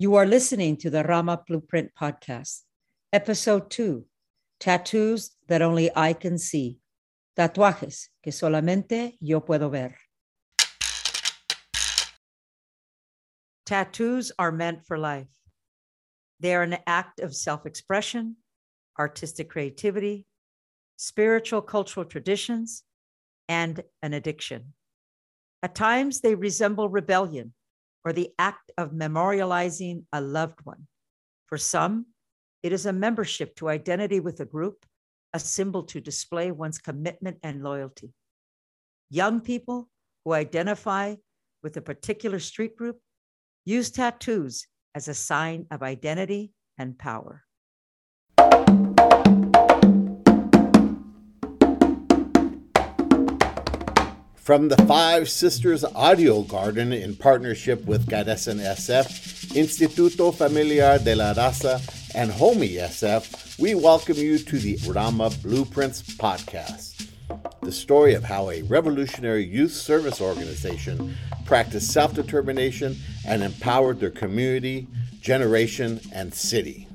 You are listening to the Rama Blueprint Podcast, Episode 2 Tattoos That Only I Can See. Tatuajes que solamente yo puedo ver. Tattoos are meant for life. They are an act of self expression, artistic creativity, spiritual cultural traditions, and an addiction. At times, they resemble rebellion or the act of memorializing a loved one. For some, it is a membership to identity with a group, a symbol to display one's commitment and loyalty. Young people who identify with a particular street group use tattoos as a sign of identity and power. From the Five Sisters Audio Garden in partnership with Carecen SF, Instituto Familiar de la Raza, and HOMEY SF, we welcome you to the Rama Blueprints podcast. The story of how a revolutionary youth service organization practiced self determination and empowered their community, generation, and city.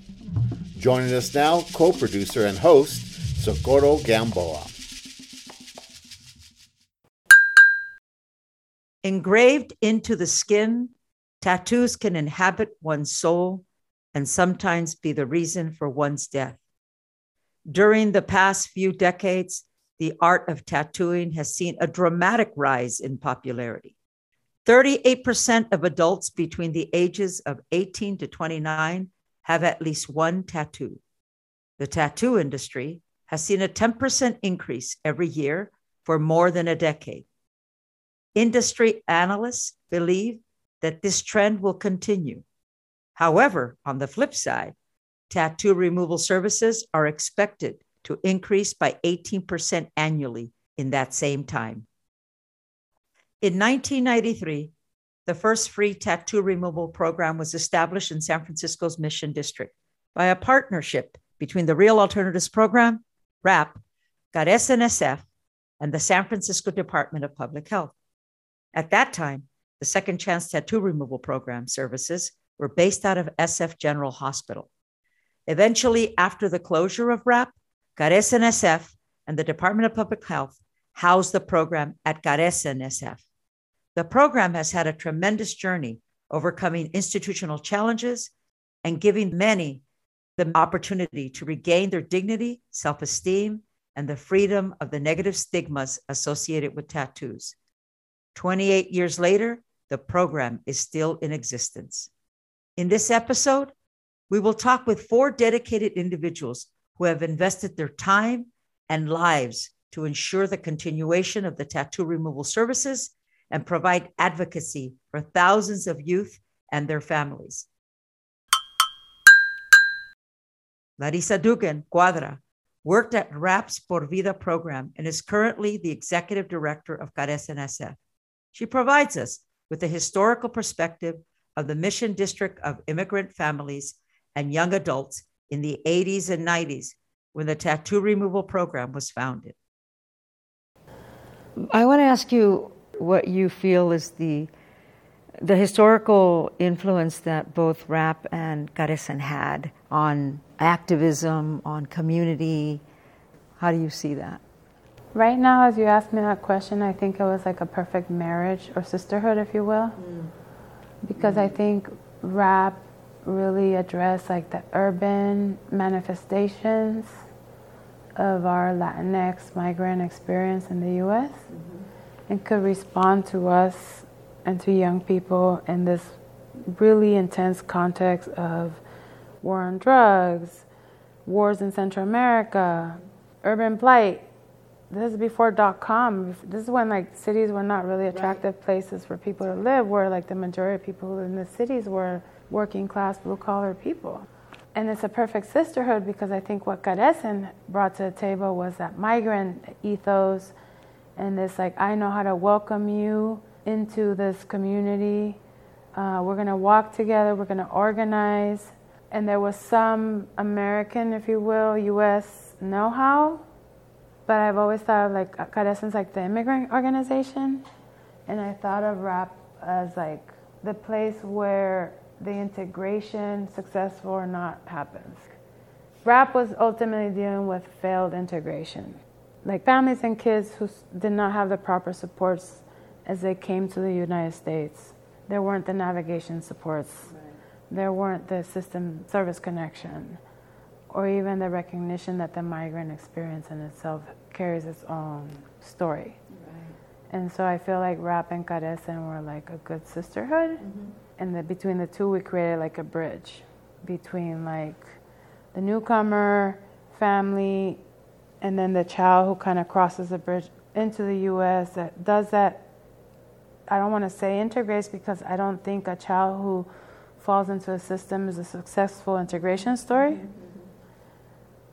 Joining us now, co producer and host, Socorro Gamboa. Engraved into the skin, tattoos can inhabit one's soul and sometimes be the reason for one's death. During the past few decades, the art of tattooing has seen a dramatic rise in popularity. 38% of adults between the ages of 18 to 29 have at least one tattoo. The tattoo industry has seen a 10% increase every year for more than a decade. Industry analysts believe that this trend will continue. However, on the flip side, tattoo removal services are expected to increase by 18% annually in that same time. In 1993, the first free tattoo removal program was established in San Francisco's Mission District by a partnership between the Real Alternatives Program, RAP, Carecen SF, and the San Francisco Department of Public Health. At that time, the Second Chance Tattoo Removal Program services were based out of SF General Hospital. Eventually, after the closure of RAP, Carecen SF and the Department of Public Health housed the program at Carecen SF. The program has had a tremendous journey overcoming institutional challenges and giving many the opportunity to regain their dignity, self esteem, and the freedom of the negative stigmas associated with tattoos. 28 years later, the program is still in existence. In this episode, we will talk with four dedicated individuals who have invested their time and lives to ensure the continuation of the tattoo removal services and provide advocacy for thousands of youth and their families. Lariza Dugan Cuadra worked at RAP's Por Vida program and is currently the executive director of Carecen SF. She provides us with a historical perspective of the Mission District of immigrant families and young adults in the 80s and 90s when the tattoo removal program was founded. I want to ask you what you feel is the the historical influence that both RAP and Carecen had on activism, on community. How do you see that? Right now, as you asked me that question, I think it was like a perfect marriage or sisterhood, if you will. Mm. Because mm. I think RAP really addressed like the urban manifestations of our Latinx migrant experience in the US mm-hmm. and could respond to us and to young people in this really intense context of war on drugs, wars in Central America, urban blight, this is before dot com. This is when like cities were not really attractive right. places for people to live, where like the majority of people in the cities were working class, blue collar people. And it's a perfect sisterhood because I think what Carecen brought to the table was that migrant ethos and this like I know how to welcome you into this community. Uh, we're gonna walk together. We're gonna organize. And there was some American, if you will, U.S. know-how but I've always thought of like uh, Carecen's like the immigrant organization, and I thought of RAP as like the place where the integration, successful or not, happens. RAP was ultimately dealing with failed integration. Like families and kids who did not have the proper supports as they came to the United States. There weren't the navigation supports, right. there weren't the system service connection, or even the recognition that the migrant experience in itself carries its own story. And so I feel like RAP and Carecen were like a good sisterhood. Mm-hmm. And the, between the two, we created like a bridge between like the newcomer family and then the child who kind of crosses the bridge into the US that does that. I don't want to say integrates because I don't think a child who falls into a system is a successful integration story. Mm-hmm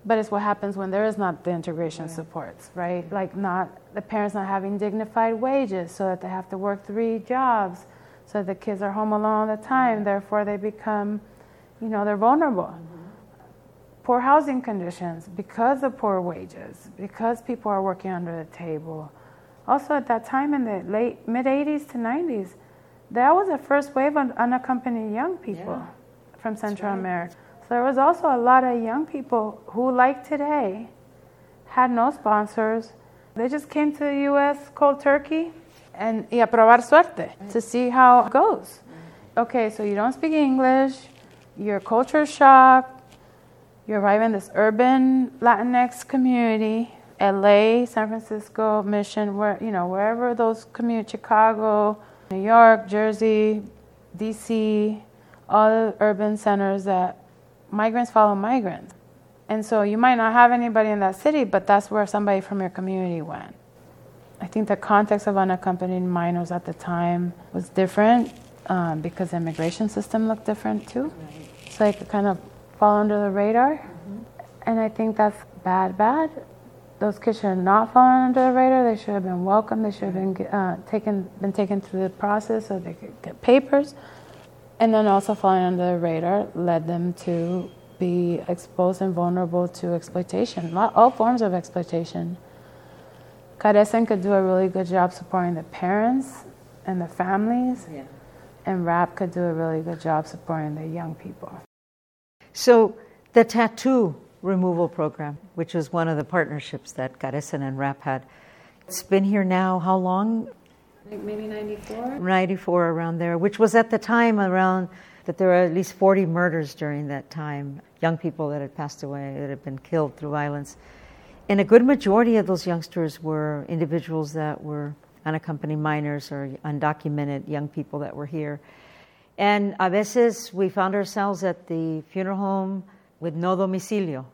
but it's what happens when there is not the integration right. supports, right? Like not the parents not having dignified wages, so that they have to work three jobs, so the kids are home alone all the time. Mm-hmm. Therefore, they become, you know, they're vulnerable. Mm-hmm. Poor housing conditions because of poor wages, because people are working under the table. Also, at that time in the late mid 80s to 90s, that was the first wave of unaccompanied young people yeah. from Central right. America there was also a lot of young people who, like today, had no sponsors. They just came to the U.S. cold turkey and y a probar suerte to see how it goes. Okay, so you don't speak English, you're culture shock, you arrive in this urban Latinx community, LA, San Francisco, Mission, where you know wherever those communities, Chicago, New York, Jersey, DC, all the urban centers that migrants follow migrants. And so you might not have anybody in that city, but that's where somebody from your community went. I think the context of unaccompanied minors at the time was different um, because the immigration system looked different too. Right. So it could kind of fall under the radar. Mm-hmm. And I think that's bad, bad. Those kids should have not fallen under the radar. They should have been welcomed. They should have been uh, taken, been taken through the process so they could get papers and then also falling under the radar led them to be exposed and vulnerable to exploitation, all forms of exploitation. Carecen could do a really good job supporting the parents and the families, yeah. and RAP could do a really good job supporting the young people. So, the tattoo removal program, which was one of the partnerships that Carecen and RAP had, it's been here now how long? Maybe 94? 94, around there, which was at the time around that there were at least 40 murders during that time, young people that had passed away, that had been killed through violence. And a good majority of those youngsters were individuals that were unaccompanied minors or undocumented young people that were here. And a veces we found ourselves at the funeral home with no domicilio.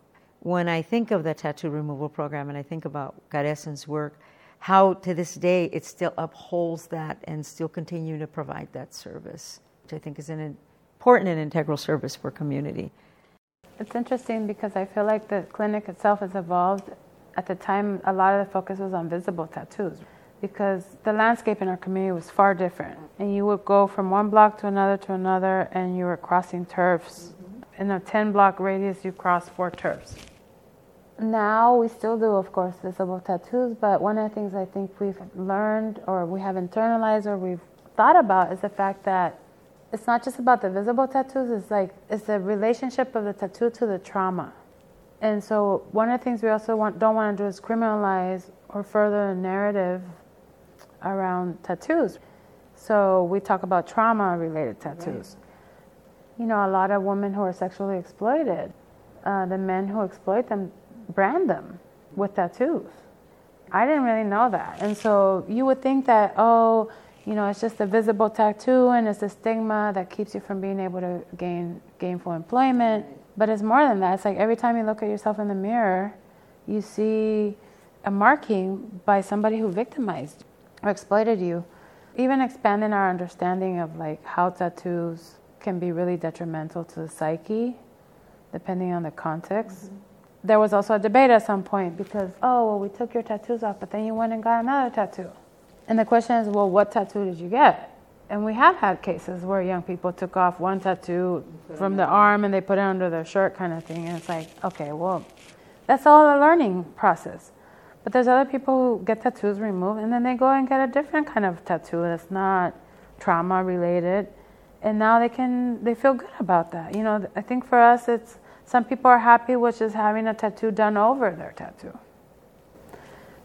When I think of the tattoo removal program and I think about Carecen's work, how to this day it still upholds that and still continue to provide that service, which I think is an important and integral service for community. It's interesting because I feel like the clinic itself has evolved. At the time, a lot of the focus was on visible tattoos because the landscape in our community was far different. And you would go from one block to another to another, and you were crossing turfs. Mm-hmm. In a 10 block radius, you cross four turfs now we still do, of course, visible tattoos, but one of the things I think we've learned or we have internalized or we've thought about is the fact that it's not just about the visible tattoos, it's like it's the relationship of the tattoo to the trauma. And so one of the things we also want, don't want to do is criminalize or further a narrative around tattoos. So we talk about trauma related tattoos. Right. You know, a lot of women who are sexually exploited, uh, the men who exploit them brand them with tattoos. I didn't really know that. And so you would think that, oh, you know, it's just a visible tattoo and it's a stigma that keeps you from being able to gain gainful employment. But it's more than that. It's like every time you look at yourself in the mirror, you see a marking by somebody who victimized or exploited you. Even expanding our understanding of like how tattoos can be really detrimental to the psyche, depending on the context. Mm-hmm there was also a debate at some point because, oh, well, we took your tattoos off, but then you went and got another tattoo. And the question is, well, what tattoo did you get? And we have had cases where young people took off one tattoo from the arm and they put it under their shirt, kind of thing. And it's like, okay, well, that's all a learning process. But there's other people who get tattoos removed and then they go and get a different kind of tattoo that's not trauma related and now they can they feel good about that. You know, I think for us, it's some people are happy with just having a tattoo done over their tattoo.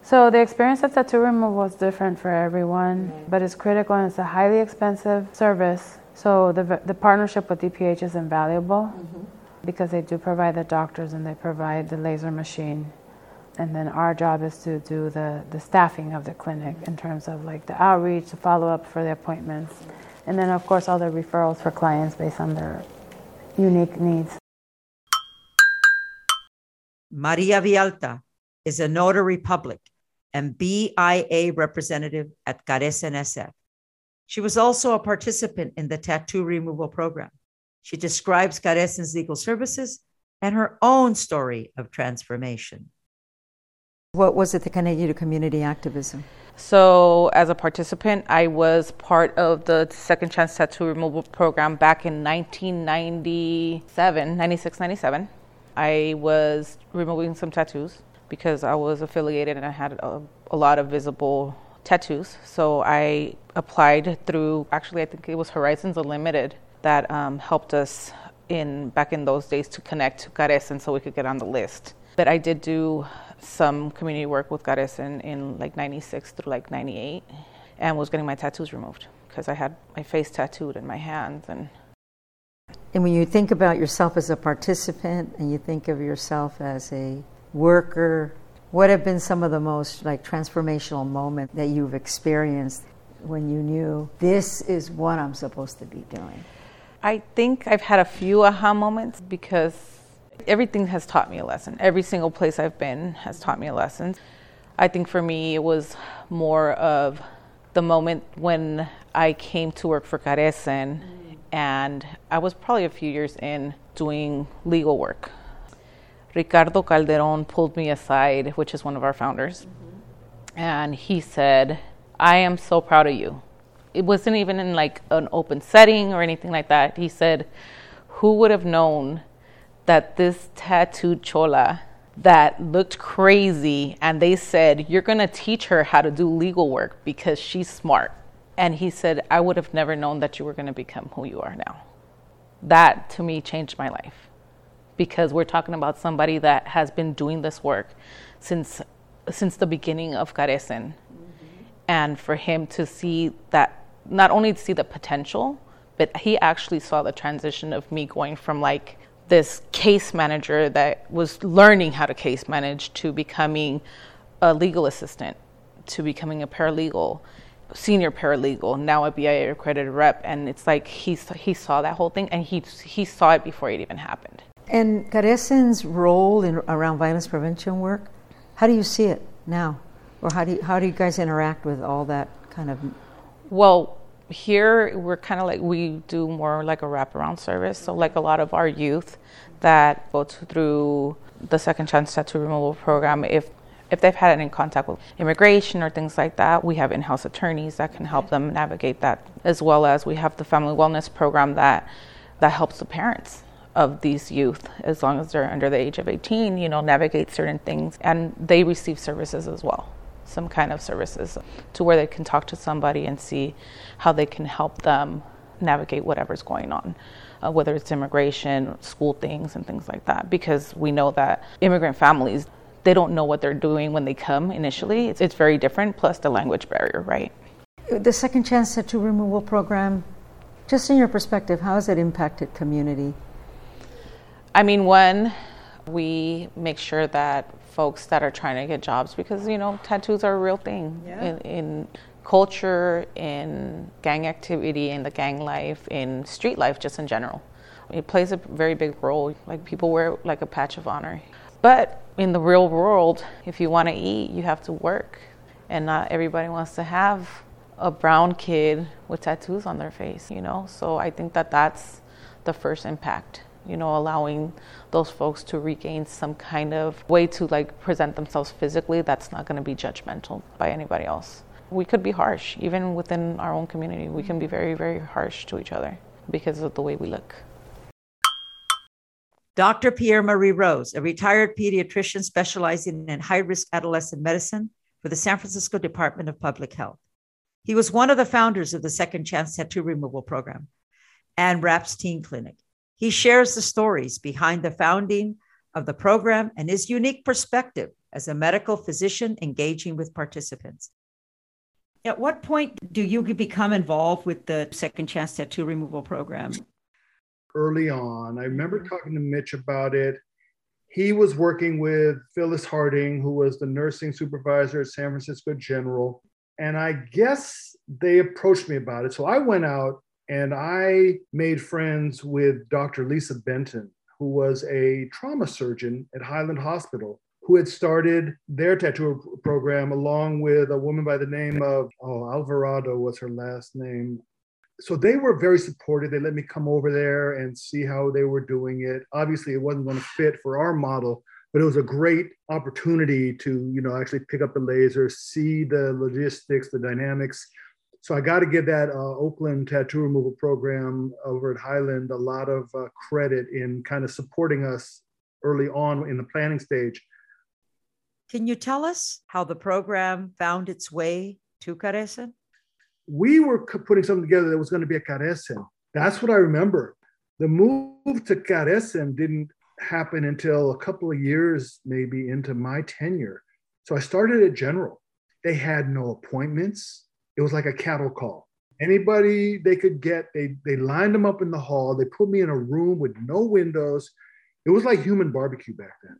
So the experience of tattoo removal is different for everyone, mm-hmm. but it's critical and it's a highly expensive service. So the the partnership with DPH is invaluable mm-hmm. because they do provide the doctors and they provide the laser machine. And then our job is to do the, the staffing of the clinic in terms of like the outreach, the follow up for the appointments. And then, of course, all the referrals for clients based on their unique needs. Maria Villalta is a notary public and BIA representative at Carecen SF. She was also a participant in the tattoo removal program. She describes Carecen's legal services and her own story of transformation. What was it that connected you to community activism? So, as a participant, I was part of the Second Chance Tattoo Removal Program back in 1997, 96, 97. I was removing some tattoos because I was affiliated and I had a, a lot of visible tattoos. So, I applied through, actually, I think it was Horizons Unlimited that um, helped us in back in those days to connect to Carecen so we could get on the list. But I did do some community work with Carecen in like 96 through like 98 and was getting my tattoos removed because I had my face tattooed in my hands and and when you think about yourself as a participant and you think of yourself as a worker, what have been some of the most like transformational moments that you've experienced when you knew this is what I'm supposed to be doing? I think I've had a few aha moments because Everything has taught me a lesson. Every single place I've been has taught me a lesson. I think for me, it was more of the moment when I came to work for Carecen, and I was probably a few years in doing legal work. Ricardo Calderon pulled me aside, which is one of our founders, mm-hmm. and he said, I am so proud of you. It wasn't even in like an open setting or anything like that. He said, Who would have known that this tattooed chola that looked crazy and they said you're going to teach her how to do legal work because she's smart. And he said i would have never known that you were going to become who you are now. That to me changed my life because we're talking about somebody that has been doing this work since since the beginning of carecen. Mm-hmm. and for him to see that not only to see the potential but he actually saw the transition of me going from like this case manager that was learning how to case manage to becoming a legal assistant to becoming a paralegal senior paralegal now a BIA accredited rep. And it's like he he saw that whole thing and he he saw it before it even happened. And Carecen's role in around violence prevention work how do you see it now? Or how do you, how do you guys interact with all that kind of well here we're kind of like we do more like a wraparound service. So like a lot of our youth that go through the Second Chance Tattoo Removal Program, if if they've had any contact with immigration or things like that, we have in-house attorneys that can help them navigate that, as well as we have the family wellness program that that helps the parents of these youth, as long as they're under the age of 18, you know, navigate certain things, and they receive services as well some kind of services to where they can talk to somebody and see how they can help them navigate whatever's going on. Uh, whether it's immigration, school things, and things like that, because we know that immigrant families they don't know what they're doing when they come initially. It's, it's very different, plus the language barrier, right? The Second Chance Tattoo Removal Program, just in your perspective, how has it impacted community? I mean, one, we make sure that folks that are trying to get jobs because you know tattoos are a real thing yeah. in, in, culture, in gang activity, in the gang life, in street life, just in general. It plays a very big role. Like people wear like a patch of honor, but in the real world, if you want to eat, you have to work, and not everybody wants to have a brown kid with tattoos on their face. You know, so I think that that's the first impact you know, allowing those folks to regain some kind of way to like present themselves physically that's not going to be judgmental by anybody else. We could be harsh, even within our own community. We can be very, very harsh to each other because of the way we look. Dr. Pierre Marie Rose, a retired pediatrician specializing in high risk adolescent medicine for the San Francisco Department of Public Health. He was one of the founders of the Second Chance Tattoo Removal Program, and RAP's Teen Clinic. He shares the stories behind the founding of the program and his unique perspective as a medical physician engaging with participants. At what point do you become involved with the Second Chance Tattoo Removal Program? Early on, I remember mm-hmm. talking to Mitch about it. He was working with Phyllis Harding, who was the nursing supervisor at San Francisco General. And I guess they approached me about it. So I went out and I made friends with Dr. Lisa Benton, who was a trauma surgeon at Highland Hospital who had started their tattoo program along with a woman by the name of oh Alvarado was her last name. So they were very supportive. They let me come over there and see how they were doing it. Obviously, it wasn't going to fit for our model, but it was a great opportunity to, you know, actually pick up the laser, see the logistics, the dynamics. So I got to give that uh, Oakland tattoo removal program over at Highland a lot of uh, credit in kind of supporting us early on in the planning stage can you tell us how the program found its way to Carecen? We were putting something together that was going to be a Carecen. That's what I remember. The move to Carecen didn't happen until a couple of years, maybe into my tenure. So I started at General. They had no appointments. It was like a cattle call. Anybody they could get, they, they lined them up in the hall. They put me in a room with no windows. It was like human barbecue back then.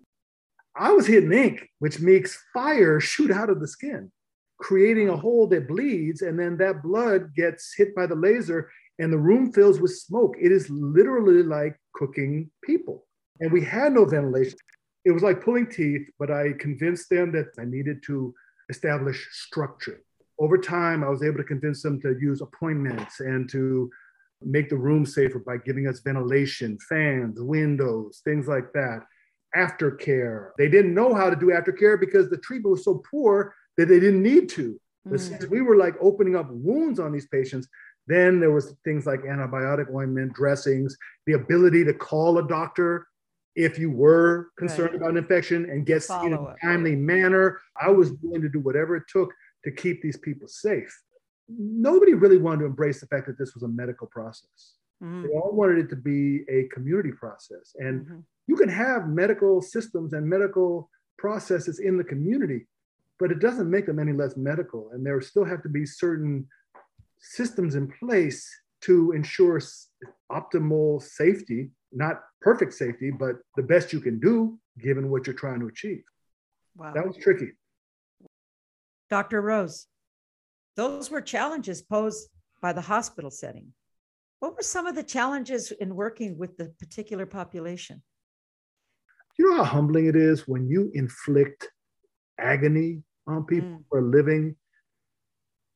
I was hitting ink, which makes fire shoot out of the skin, creating a hole that bleeds, and then that blood gets hit by the laser, and the room fills with smoke. It is literally like cooking people. And we had no ventilation. It was like pulling teeth, but I convinced them that I needed to establish structure. Over time, I was able to convince them to use appointments and to make the room safer by giving us ventilation, fans, windows, things like that aftercare. They didn't know how to do aftercare because the treatment was so poor that they didn't need to. Mm. Since we were like opening up wounds on these patients, then there was things like antibiotic ointment, dressings, the ability to call a doctor if you were concerned right. about an infection and get seen in a timely manner. I was willing to do whatever it took to keep these people safe. Nobody really wanted to embrace the fact that this was a medical process. Mm-hmm. They all wanted it to be a community process. And mm-hmm you can have medical systems and medical processes in the community, but it doesn't make them any less medical. And there still have to be certain systems in place to ensure optimal safety, not perfect safety, but the best you can do given what you're trying to achieve. Wow. That was tricky. Dr. Rose, those were challenges posed by the hospital setting. What were some of the challenges in working with the particular population? you know how humbling it is when you inflict agony on people mm. for a living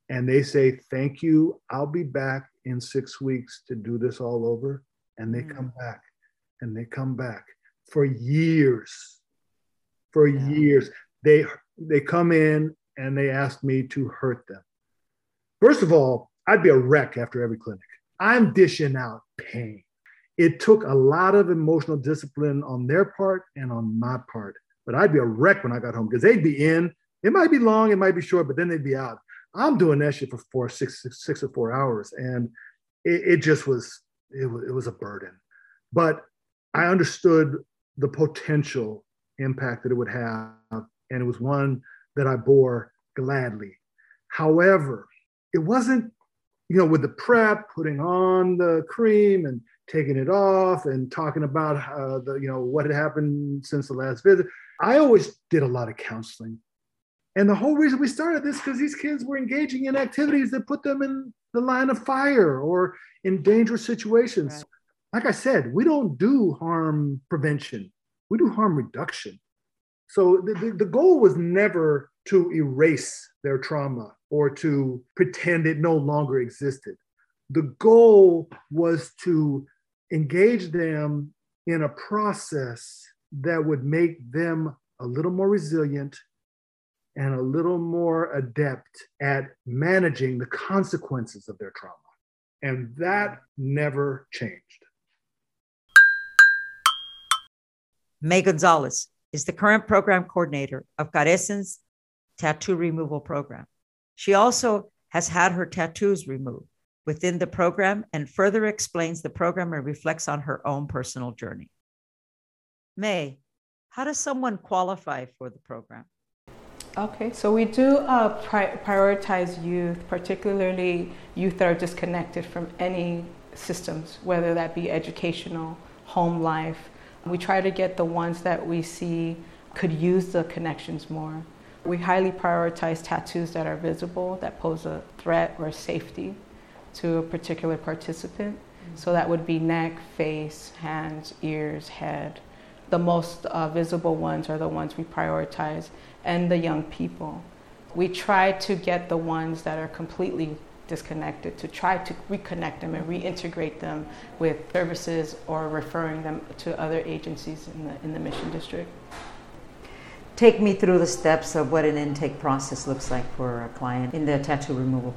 and they say, Thank you, I'll be back in six weeks to do this all over. And they mm. come back and they come back for years. For yeah. years. They they come in and they asked me to hurt them. First of all, I'd be a wreck after every clinic. I'm dishing out pain it took a lot of emotional discipline on their part and on my part. But I'd be a wreck when I got home because they'd be in. It might be long, it might be short, but then they'd be out. I'm doing that shit for four, six, six, six or four hours, and it, it just was it, was it was a burden. But I understood the potential impact that it would have, and it was one that I bore gladly. However, it wasn't, you know, with the prep, putting on the cream and taking it off and talking about uh, the you know what had happened since the last visit. I always did a lot of counseling, and the whole reason we started this because these kids were engaging in activities that put them in the line of fire or in dangerous situations. Right. Like I said, we don't do harm prevention; we do harm reduction. So the, the, the goal was never to erase their trauma or to pretend it no longer existed. The goal was to engage them in a process that would make them a little more resilient and a little more adept at managing the consequences of their trauma. And that never changed. May Gonzalez is the current program coordinator of Carecen's tattoo removal program. She also has had her tattoos removed within the program and further explains the program and reflects on her own personal journey. May, how does someone qualify for the program? Okay, so we do uh, pri- prioritize youth, particularly youth that are disconnected from any systems, whether that be educational, home life. We try to get the ones that we see could use the connections more. We highly prioritize tattoos that are visible, that pose a threat or safety to a particular participant. Mm-hmm. So that would be neck, face, hands, ears, head. The most uh, visible ones are the ones we prioritize, and the young people. We try to get the ones that are completely disconnected to try to reconnect them and reintegrate them with services or referring them to other agencies in the, in the mission district. Take me through the steps of what an intake process looks like for a client in the tattoo removal.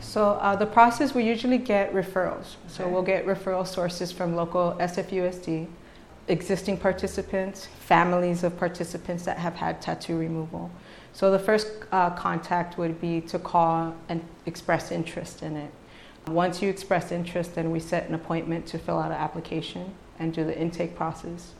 So uh, the process we usually get referrals. So we'll get referral sources from local SFUSD, existing participants, families of participants that have had tattoo removal. So the first uh, contact would be to call and express interest in it. Once you express interest, then we set an appointment to fill out an application and do the intake process.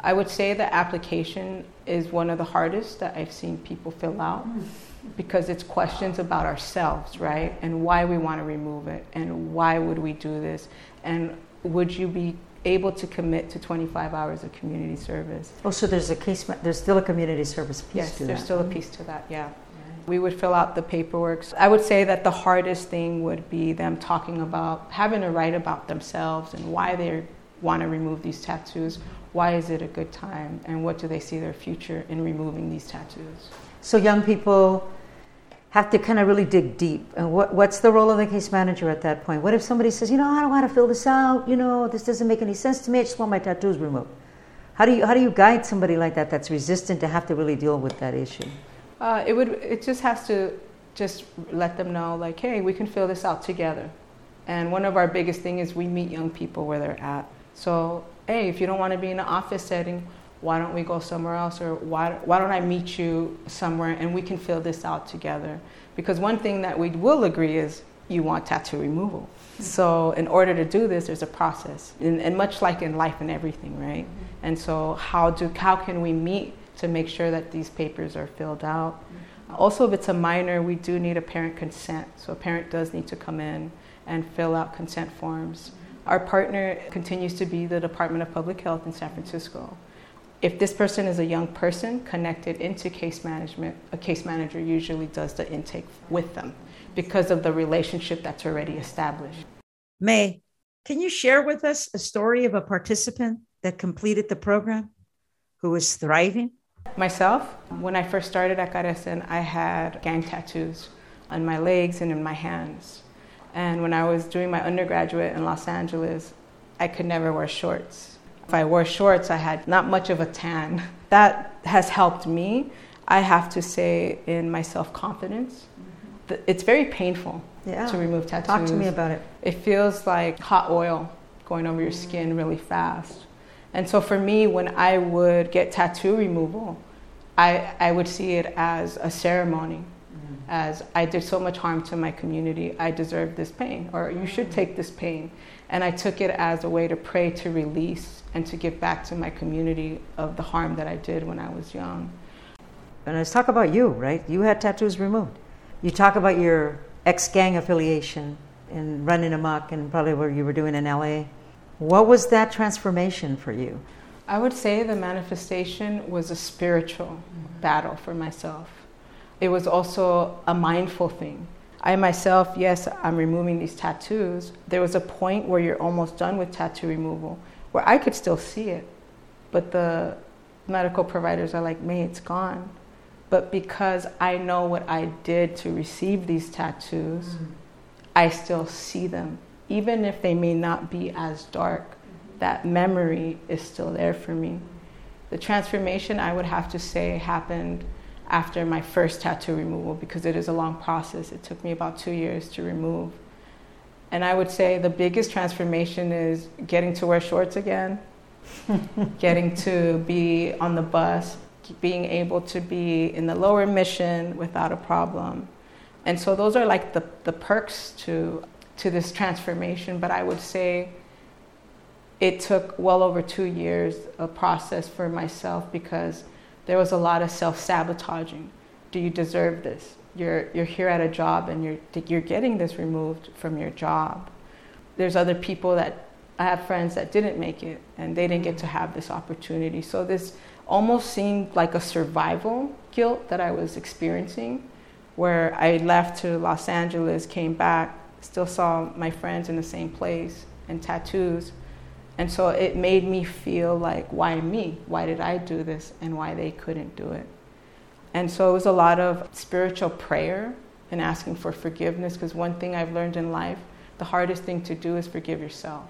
I would say the application is one of the hardest that I've seen people fill out because it's questions about ourselves, right? And why we want to remove it and why would we do this and would you be able to commit to 25 hours of community service. Oh, so there's a case, there's still a community service piece yes, to there's still a piece to that, yeah. Mm-hmm. We would fill out the paperwork. I would say that the hardest thing would be them talking about having to write about themselves and why they want to remove these tattoos why is it a good time and what do they see their future in removing these tattoos so young people have to kind of really dig deep. And what, what's the role of the case manager at that point? What if somebody says you know i don't want to fill this out. You know this doesn't make any sense to me. I just want my tattoos removed. How do you how do you guide somebody like that that's resistant to have to really deal with that issue? Uh, it would it just has to just let them know like hey we can fill this out together. And one of our biggest thing is we meet young people where they're at. So hey, if you don't want to be in an office setting, why don't we go somewhere else? Or why, why don't I meet you somewhere and we can fill this out together? Because one thing that we will agree is you want tattoo removal. Mm-hmm. So, in order to do this, there's a process, and, and much like in life and everything, right? Mm-hmm. And so, how, do, how can we meet to make sure that these papers are filled out? Mm-hmm. Also, if it's a minor, we do need a parent consent. So, a parent does need to come in and fill out consent forms. Our partner continues to be the Department of Public Health in San Francisco. If this person is a young person connected into case management, a case manager usually does the intake with them because of the relationship that's already established. May, can you share with us a story of a participant that completed the program who was thriving? Myself, when I first started at Carecen, I had gang tattoos on my legs and in my hands. And when I was doing my undergraduate in Los Angeles, I could never wear shorts. If I wore shorts, I had not much of a tan. That has helped me, I have to say, in my self confidence. Mm-hmm. It's very painful yeah. to remove tattoos. Talk to me about it. It feels like hot oil going over your skin mm. really fast. And so for me, when I would get tattoo removal, I, I would see it as a ceremony as I did so much harm to my community, I deserve this pain, or you should take this pain. And I took it as a way to pray to release and to give back to my community of the harm that I did when I was young. And let's talk about you, right? You had tattoos removed. You talk about your ex gang affiliation and running amok and probably what you were doing in LA. What was that transformation for you? I would say the manifestation was a spiritual mm-hmm. battle for myself it was also a mindful thing. I myself, yes, I'm removing these tattoos. There was a point where you're almost done with tattoo removal where I could still see it, but the medical providers are like, May, it's gone. But because I know what I did to receive these tattoos, mm-hmm. I still see them. Even if they may not be as dark, that memory is still there for me. The transformation, I would have to say, happened after my first tattoo removal because it is a long process. It took me about two years to remove. And I would say the biggest transformation is getting to wear shorts again, getting to be on the bus, being able to be in the lower mission without a problem. And so those are like the, the perks to to this transformation, but I would say it took well over two years a process for myself because there was a lot of self-sabotaging. Do you deserve this? You're, you're here at a job and you're, you're getting this removed from your job. There's other people that I have friends that didn't make it and they didn't get to have this opportunity. So this almost seemed like a survival guilt that I was experiencing where I left to Los Angeles, came back, still saw my friends in the same place and tattoos. And so it made me feel like, why me? Why did I do this? And why they couldn't do it. And so it was a lot of spiritual prayer and asking for forgiveness because one thing I've learned in life, the hardest thing to do is forgive yourself.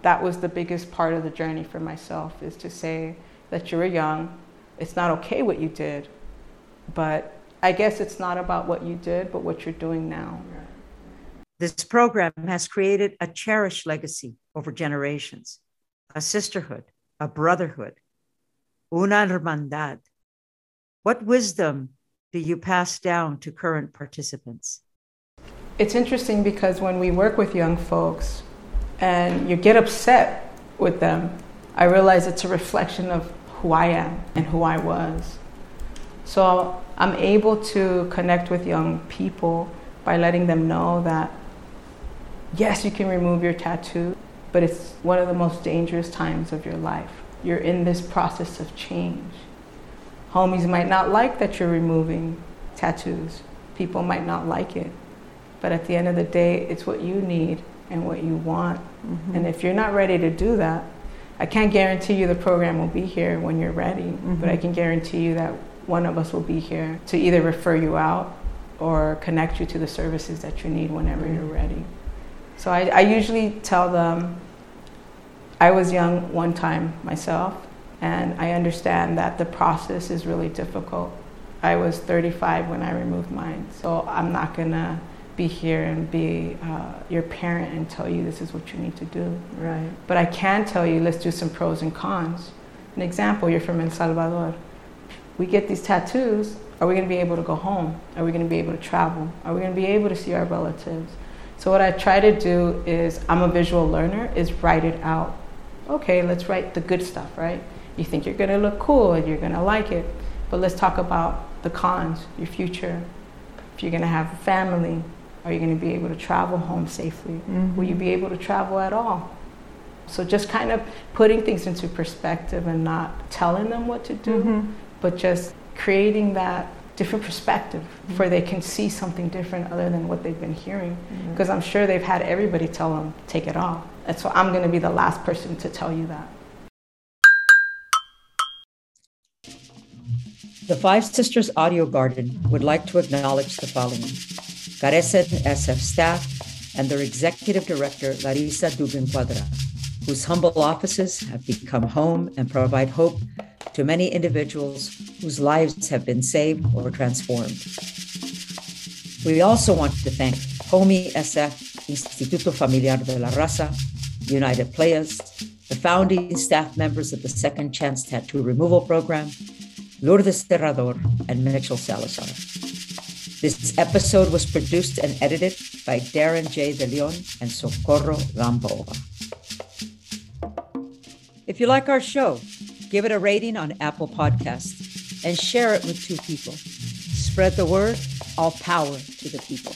That was the biggest part of the journey for myself is to say that you were young, it's not okay what you did, but I guess it's not about what you did, but what you're doing now. This program has created a cherished legacy over generations, a sisterhood, a brotherhood, una hermandad. What wisdom do you pass down to current participants? It's interesting because when we work with young folks and you get upset with them, I realize it's a reflection of who I am and who I was. So I'm able to connect with young people by letting them know that yes, you can remove your tattoo, but it's one of the most dangerous times of your life. You're in this process of change. Homies might not like that you're removing tattoos. People might not like it. But at the end of the day, it's what you need and what you want. Mm-hmm. And if you're not ready to do that, I can't guarantee you the program will be here when you're ready, mm-hmm. but I can guarantee you that one of us will be here to either refer you out or connect you to the services that you need whenever you're ready. So I, I usually tell them I was young one time myself, and I understand that the process is really difficult. I was 35 when I removed mine, so I'm not gonna be here and be uh, your parent and tell you this is what you need to do. Right. But I can tell you, let's do some pros and cons. An example, you're from El Salvador we get these tattoos, are we going to be able to go home? Are we going to be able to travel? Are we going to be able to see our relatives? So what I try to do is, I'm a visual learner, is write it out. Okay, let's write the good stuff, right? You think you're going to look cool and you're going to like it, but let's talk about the cons, your future. If you're going to have a family, are you going to be able to travel home safely? Mm-hmm. Will you be able to travel at all? So just kind of putting things into perspective and not telling them what to do, mm-hmm but just creating that different perspective mm-hmm. where they can see something different other than what they've been hearing. Because mm-hmm. I'm sure they've had everybody tell them, take it off. And so I'm going to be the last person to tell you that. The Five Sisters Audio Garden would like to acknowledge the following Carecen SF staff and their executive director, Lariza Dugan Cuadra, whose humble offices have become home and provide hope to many individuals whose lives have been saved or transformed. We also want to thank HOMEY SF, Instituto Familiar de la Raza, United Players, the founding staff members of the Second Chance Tattoo Removal Program, Lourdes Herrador, and Mitchell Salazar. This episode was produced and edited by Darren J. De Leon and Socorro Gamboa. If you like our show, give it a rating on Apple Podcasts and share it with two people. Spread the word, all power to the people.